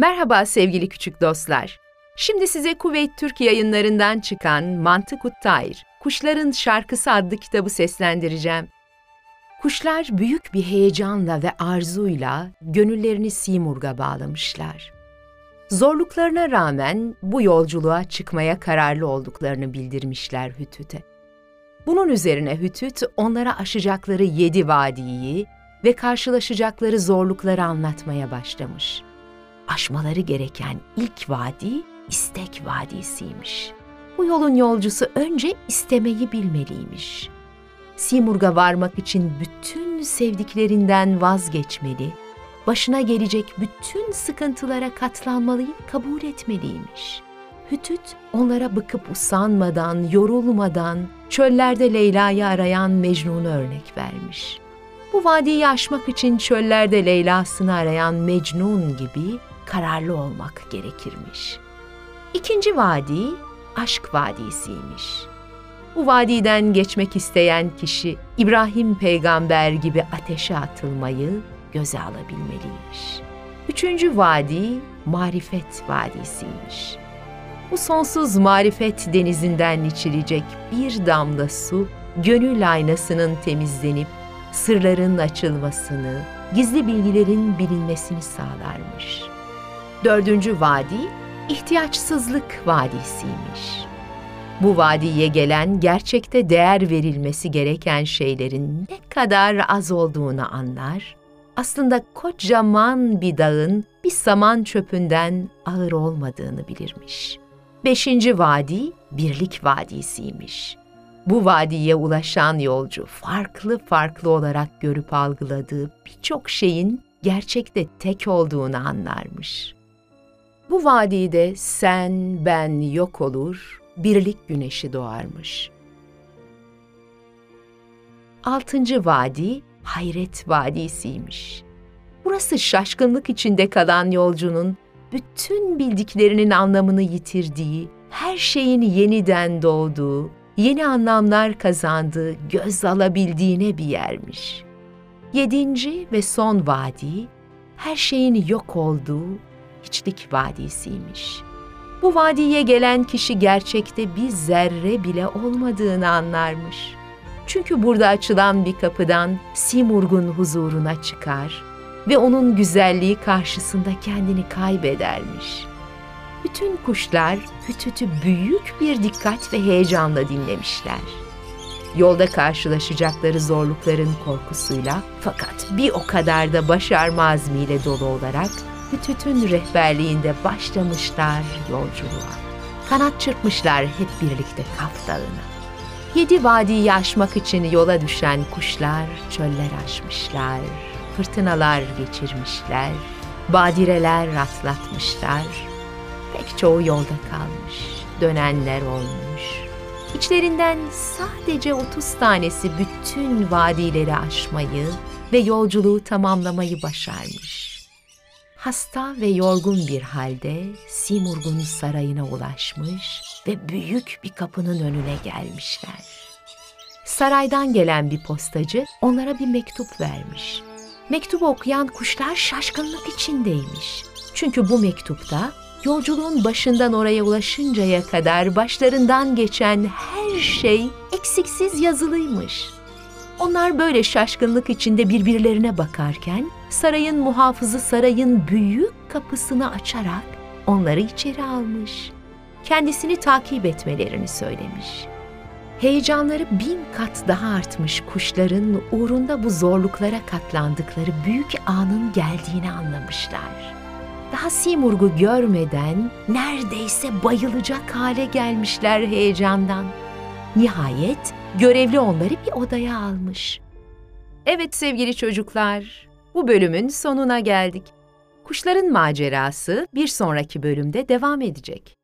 Merhaba sevgili küçük dostlar. Şimdi size Kuveyt Türk yayınlarından çıkan Mantık Uttayr, Kuşların Şarkısı adlı kitabı seslendireceğim. Kuşlar büyük bir heyecanla ve arzuyla gönüllerini Simurg'a bağlamışlar. Zorluklarına rağmen bu yolculuğa çıkmaya kararlı olduklarını bildirmişler Hütüt'e. Bunun üzerine Hütüt onlara aşacakları yedi vadiyi ve karşılaşacakları zorlukları anlatmaya başlamış. Aşmaları gereken ilk vadi istek vadisiymiş. Bu yolun yolcusu önce istemeyi bilmeliymiş. Simurg'a varmak için bütün sevdiklerinden vazgeçmeli, başına gelecek bütün sıkıntılara katlanmalıyı kabul etmeliymiş. Hütüt onlara bıkıp usanmadan, yorulmadan çöllerde Leyla'yı arayan Mecnun'u örnek vermiş. Bu vadiyi aşmak için çöllerde Leyla'sını arayan Mecnun gibi kararlı olmak gerekirmiş. İkinci vadi aşk vadisiymiş. Bu vadiden geçmek isteyen kişi İbrahim peygamber gibi ateşe atılmayı göze alabilmeliymiş. Üçüncü vadi marifet vadisiymiş. Bu sonsuz marifet denizinden içilecek bir damla su, gönül aynasının temizlenip sırların açılmasını, gizli bilgilerin bilinmesini sağlarmış. Dördüncü vadi, ihtiyaçsızlık vadisiymiş. Bu vadiye gelen gerçekte değer verilmesi gereken şeylerin ne kadar az olduğunu anlar, aslında kocaman bir dağın bir saman çöpünden ağır olmadığını bilirmiş. Beşinci vadi, birlik vadisiymiş. Bu vadiye ulaşan yolcu farklı farklı olarak görüp algıladığı birçok şeyin gerçekte tek olduğunu anlarmış. Bu vadide sen, ben yok olur, birlik güneşi doğarmış. Altıncı vadi, hayret vadisiymiş. Burası şaşkınlık içinde kalan yolcunun bütün bildiklerinin anlamını yitirdiği, her şeyin yeniden doğduğu, yeni anlamlar kazandığı, göz alabildiğine bir yermiş. Yedinci ve son vadi, her şeyin yok olduğu, hiçlik vadisiymiş. Bu vadiye gelen kişi gerçekte bir zerre bile olmadığını anlarmış. Çünkü burada açılan bir kapıdan Simurg'un huzuruna çıkar ve onun güzelliği karşısında kendini kaybedermiş. Bütün kuşlar hütütü büyük bir dikkat ve heyecanla dinlemişler. Yolda karşılaşacakları zorlukların korkusuyla fakat bir o kadar da başarma azmiyle dolu olarak Hütüt'ün rehberliğinde başlamışlar yolculuğa. Kanat çırpmışlar hep birlikte Kaf Dağı'na. Yedi vadiyi aşmak için yola düşen kuşlar çöller aşmışlar, fırtınalar geçirmişler, badireler atlatmışlar. Pek çoğu yolda kalmış, dönenler olmuş. İçlerinden sadece 30 tanesi bütün vadileri aşmayı ve yolculuğu tamamlamayı başarmış hasta ve yorgun bir halde Simurg'un sarayına ulaşmış ve büyük bir kapının önüne gelmişler. Saraydan gelen bir postacı onlara bir mektup vermiş. Mektubu okuyan kuşlar şaşkınlık içindeymiş. Çünkü bu mektupta yolculuğun başından oraya ulaşıncaya kadar başlarından geçen her şey eksiksiz yazılıymış. Onlar böyle şaşkınlık içinde birbirlerine bakarken sarayın muhafızı sarayın büyük kapısını açarak onları içeri almış. Kendisini takip etmelerini söylemiş. Heyecanları bin kat daha artmış kuşların uğrunda bu zorluklara katlandıkları büyük anın geldiğini anlamışlar. Daha Simurg'u görmeden neredeyse bayılacak hale gelmişler heyecandan. Nihayet görevli onları bir odaya almış. Evet sevgili çocuklar, bu bölümün sonuna geldik. Kuşların macerası bir sonraki bölümde devam edecek.